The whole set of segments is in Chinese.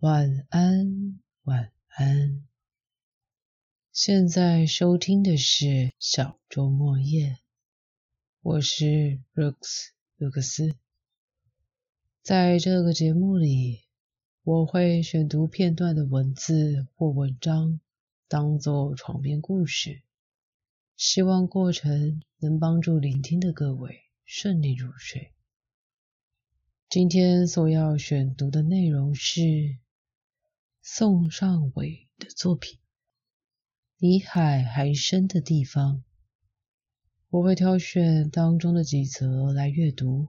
晚安，晚安。现在收听的是小周末夜，我是 Rooks 卢克斯。在这个节目里，我会选读片段的文字或文章，当做床边故事，希望过程能帮助聆听的各位顺利入睡。今天所要选读的内容是。宋尚伟的作品《比海还深的地方》，我会挑选当中的几则来阅读。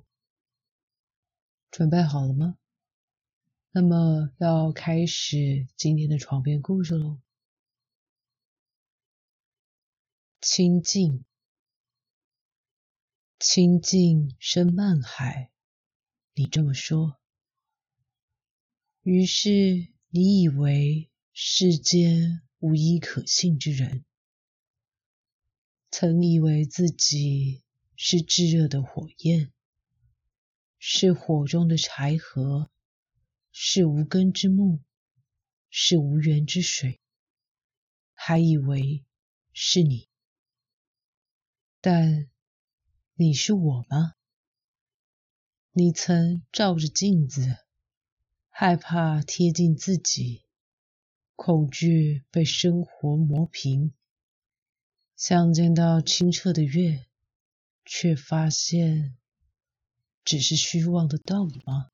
准备好了吗？那么要开始今天的床边故事喽。清静，清静深漫海，你这么说。于是。你以为世间无一可信之人，曾以为自己是炙热的火焰，是火中的柴禾，是无根之木，是无源之水，还以为是你，但你是我吗？你曾照着镜子。害怕贴近自己，恐惧被生活磨平，想见到清澈的月，却发现只是虚妄的道理吗？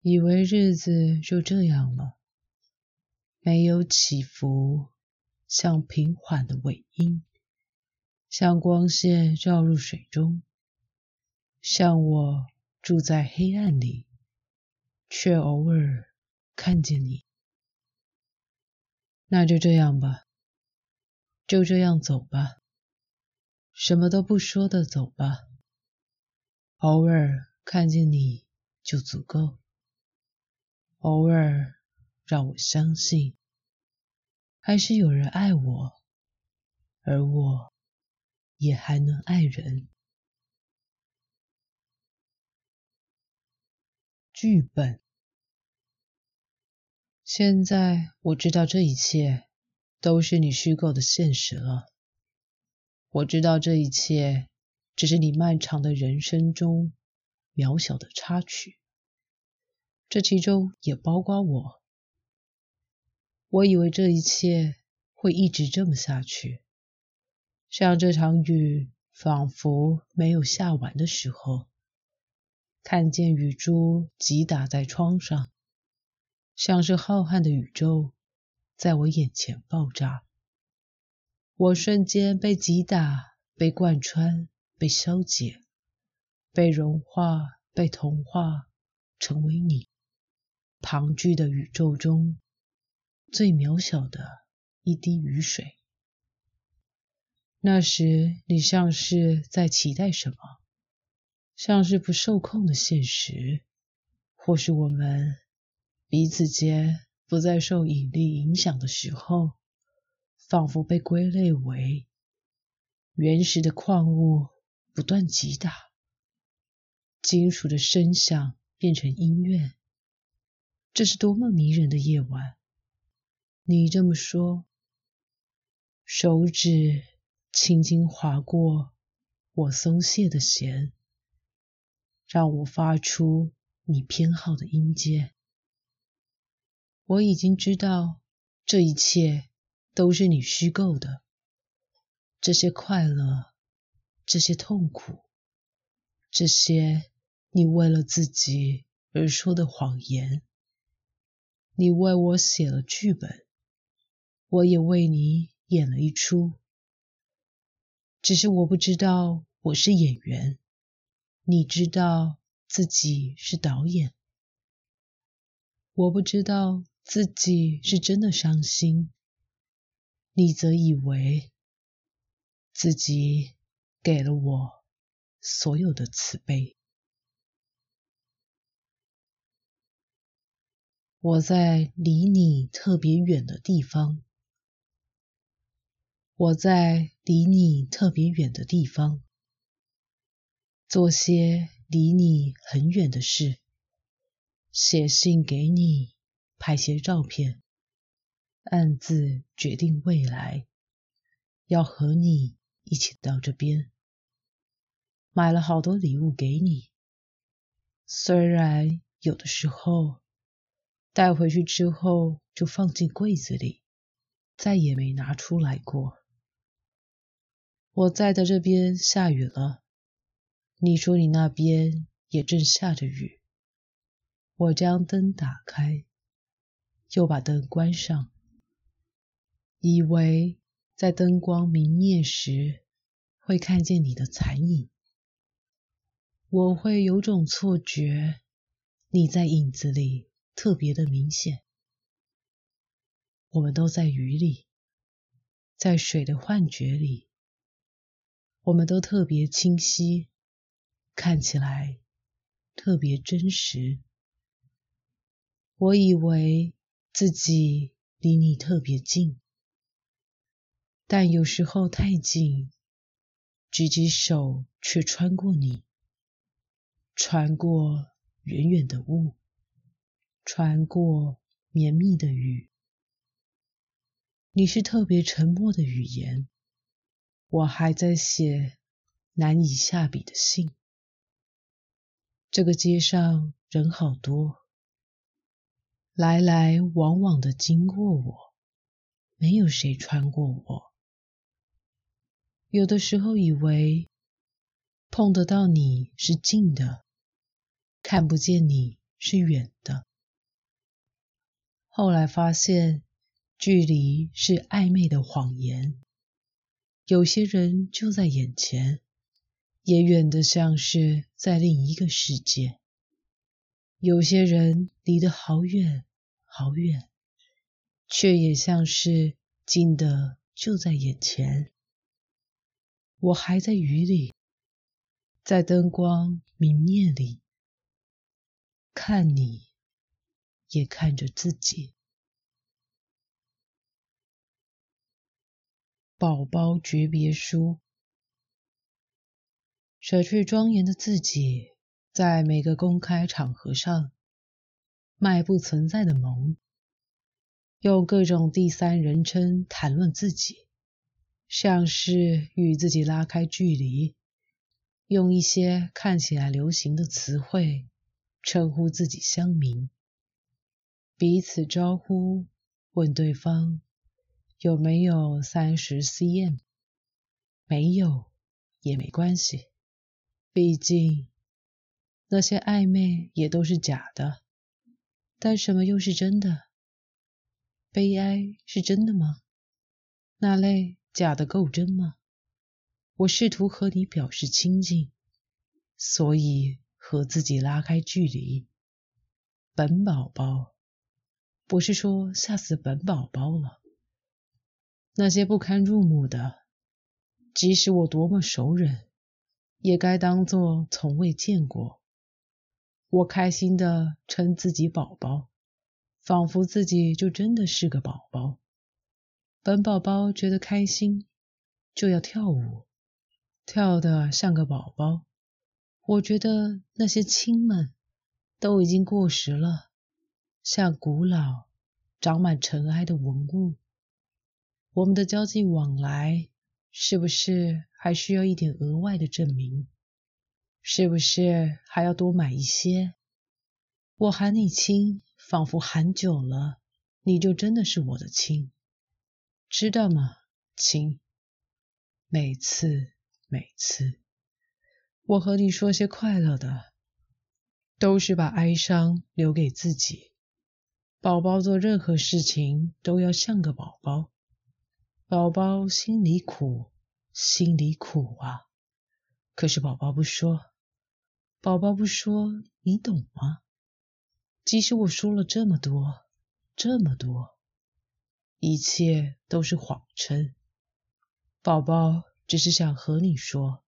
以为日子就这样了，没有起伏，像平缓的尾音，像光线照入水中，像我住在黑暗里。却偶尔看见你，那就这样吧，就这样走吧，什么都不说的走吧。偶尔看见你就足够，偶尔让我相信，还是有人爱我，而我也还能爱人。剧本。现在我知道这一切都是你虚构的现实了。我知道这一切只是你漫长的人生中渺小的插曲，这其中也包括我。我以为这一切会一直这么下去，像这场雨仿佛没有下完的时候，看见雨珠击打在窗上。像是浩瀚的宇宙在我眼前爆炸，我瞬间被击打、被贯穿、被消解、被融化、被同化，成为你庞巨的宇宙中最渺小的一滴雨水。那时，你像是在期待什么？像是不受控的现实，或是我们。彼此间不再受引力影响的时候，仿佛被归类为原始的矿物不断击打，金属的声响变成音乐。这是多么迷人的夜晚！你这么说，手指轻轻划过我松懈的弦，让我发出你偏好的音阶。我已经知道，这一切都是你虚构的。这些快乐，这些痛苦，这些你为了自己而说的谎言。你为我写了剧本，我也为你演了一出。只是我不知道我是演员，你知道自己是导演。我不知道。自己是真的伤心，你则以为自己给了我所有的慈悲。我在离你特别远的地方，我在离你特别远的地方，做些离你很远的事，写信给你，拍些照片，暗自决定未来，要和你一起到这边。买了好多礼物给你，虽然有的时候带回去之后就放进柜子里，再也没拿出来过。我在的这边下雨了，你说你那边也正下着雨。我将灯打开，又把灯关上，以为在灯光明灭时会看见你的残影。我会有种错觉，你在影子里特别的明显。我们都在雨里，在水的幻觉里，我们都特别清晰，看起来特别真实。我以为自己离你特别近，但有时候太近，举起手却穿过你。穿过远远的雾，穿过绵密的雨，你是特别沉默的语言。我还在写难以下笔的信。这个街上人好多，来来往往的经过我，没有谁穿过我。有的时候以为碰得到你是近的。看不见你是远的，后来发现距离是暧昧的谎言。有些人就在眼前，也远得像是在另一个世界；有些人离得好远好远，却也像是近的就在眼前。我还在雨里，在灯光明灭里。看你，也看着自己。宝宝诀别书，舍去庄严的自己，在每个公开场合上卖不存在的萌，用各种第三人称谈论自己，像是与自己拉开距离，用一些看起来流行的词汇。称呼自己乡民，彼此招呼，问对方有没有三十 cm，没有也没关系，毕竟那些暧昧也都是假的。但什么又是真的？悲哀是真的吗？那泪假的够真吗？我试图和你表示亲近，所以。和自己拉开距离，本宝宝，不是说吓死本宝宝了。那些不堪入目的，即使我多么熟人，也该当作从未见过。我开心的称自己宝宝，仿佛自己就真的是个宝宝。本宝宝觉得开心，就要跳舞，跳得像个宝宝。我觉得那些亲们都已经过时了，像古老、长满尘埃的文物。我们的交际往来是不是还需要一点额外的证明？是不是还要多买一些？我喊你亲，仿佛喊久了，你就真的是我的亲，知道吗，亲？每次，每次。我和你说些快乐的，都是把哀伤留给自己。宝宝做任何事情都要像个宝宝，宝宝心里苦，心里苦啊！可是宝宝不说，宝宝不说，你懂吗？即使我说了这么多，这么多，一切都是谎称。宝宝只是想和你说。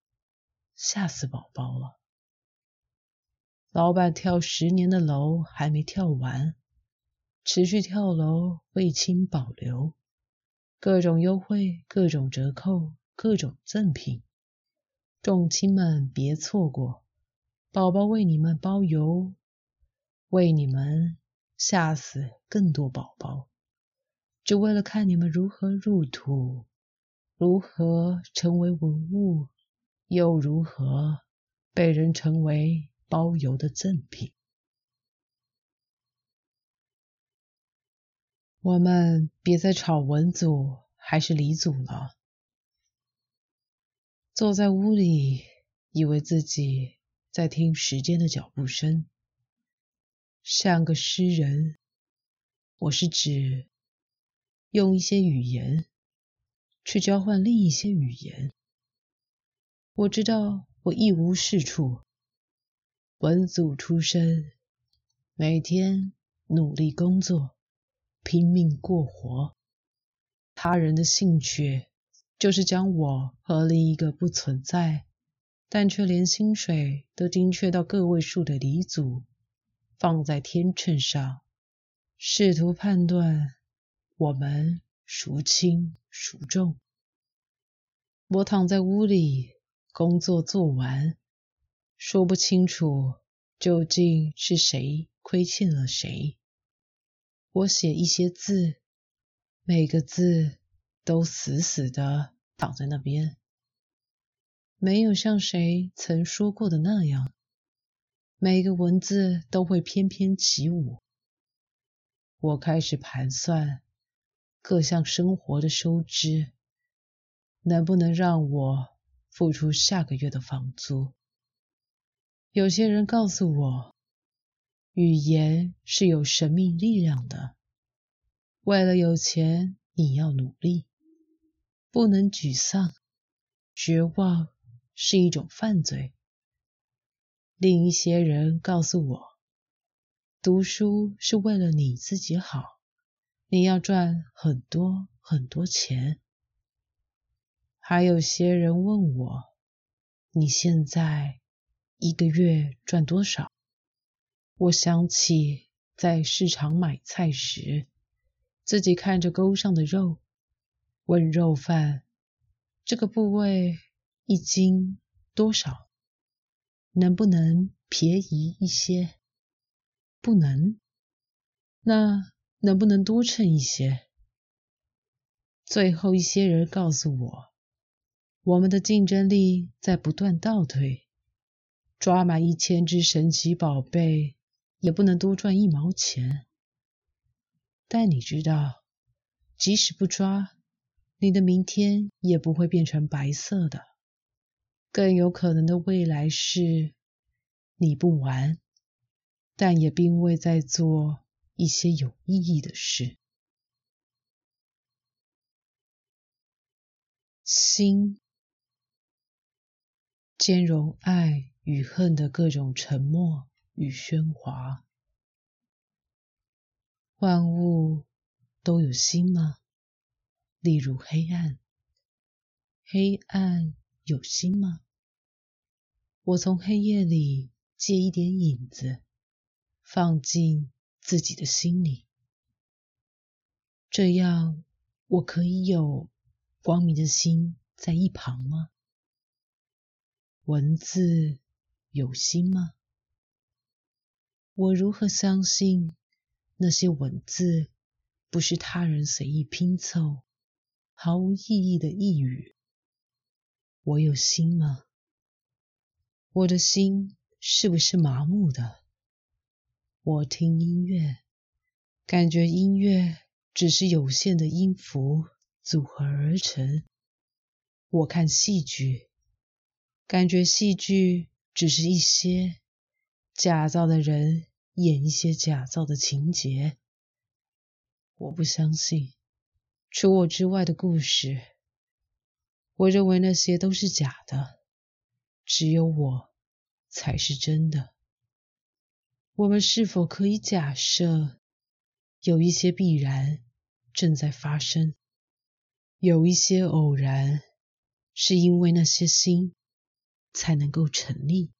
吓死宝宝了！老板跳十年的楼还没跳完，持续跳楼，未清保留，各种优惠，各种折扣，各种赠品，众亲们别错过，宝宝为你们包邮。为你们吓死更多宝宝，只为了看你们如何入土，如何成为文物，又如何被人成为包邮的赠品。我们别再吵文祖还是李祖了。坐在屋里，以为自己在听时间的脚步声，像个诗人。我是指用一些语言去交换另一些语言。我知道我一无是处。文祖出身，每天努力工作。拼命过活，他人的兴趣就是将我和另一个不存在，但却连薪水都精确到个位数的李祖放在天秤上，试图判断我们孰轻孰重。我躺在屋里，工作做完，说不清楚究竟是谁亏欠了谁。我写一些字，每个字都死死的躺在那边，没有像谁曾说过的那样，每个文字都会翩翩起舞。我开始盘算各项生活的收支，能不能让我付出下个月的房租？有些人告诉我。语言是有神秘力量的。为了有钱，你要努力，不能沮丧。绝望是一种犯罪。另一些人告诉我，读书是为了你自己好，你要赚很多很多钱。还有些人问我，你现在一个月赚多少？我想起在市场买菜时，自己看着钩上的肉，问肉贩：“这个部位一斤多少？能不能便宜一些？不能，那能不能多称一些？”最后一些人告诉我：“我们的竞争力在不断倒退，抓满一千只神奇宝贝。”也不能多赚一毛钱，但你知道，即使不抓，你的明天也不会变成白色的。更有可能的未来是，你不玩，但也并未在做一些有意义的事。心兼容爱与恨的各种沉默。与喧哗，万物都有心吗？例如黑暗，黑暗有心吗？我从黑夜里借一点影子，放进自己的心里，这样我可以有光明的心在一旁吗？文字有心吗？我如何相信那些文字不是他人随意拼凑、毫无意义的呓语？我有心吗？我的心是不是麻木的？我听音乐，感觉音乐只是有限的音符组合而成；我看戏剧，感觉戏剧只是一些。假造的人演一些假造的情节，我不相信除我之外的故事。我认为那些都是假的，只有我才是真的。我们是否可以假设，有一些必然正在发生，有一些偶然是因为那些心才能够成立？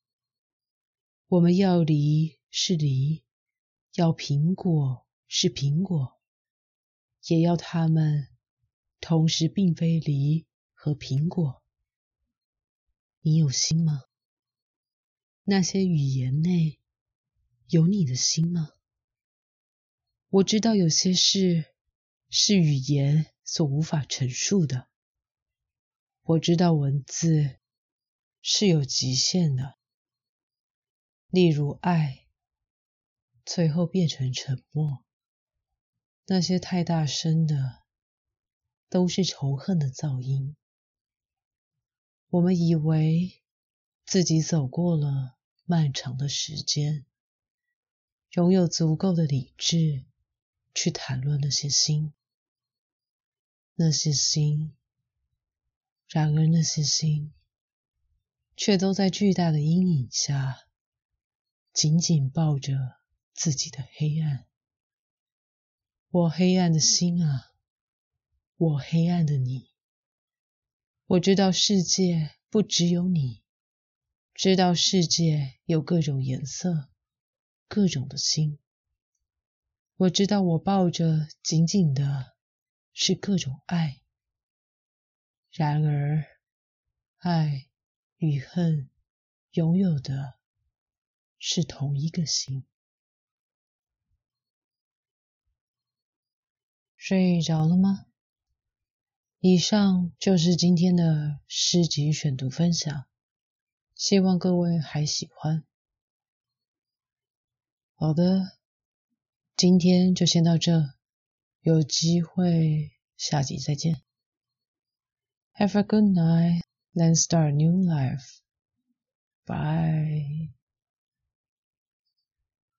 我们要梨是梨，要苹果是苹果，也要他们同时并非梨和苹果。你有心吗？那些语言内有你的心吗？我知道有些事是语言所无法陈述的。我知道文字是有极限的，例如爱，最后变成沉默。那些太大声的，都是仇恨的噪音。我们以为自己走过了漫长的时间，拥有足够的理智去谈论那些心，那些心。然而那些心，却都在巨大的阴影下，紧紧抱着自己的黑暗。我黑暗的心啊，我黑暗的你。我知道世界不只有你，知道世界有各种颜色，各种的心。我知道我抱着紧紧的是各种爱。然而，爱与恨拥有的是同一个心。睡着了吗？以上就是今天的诗集选读分享，希望各位还喜欢。好的，今天就先到这，有机会下集再见。Have a good night, then start new life. Bye.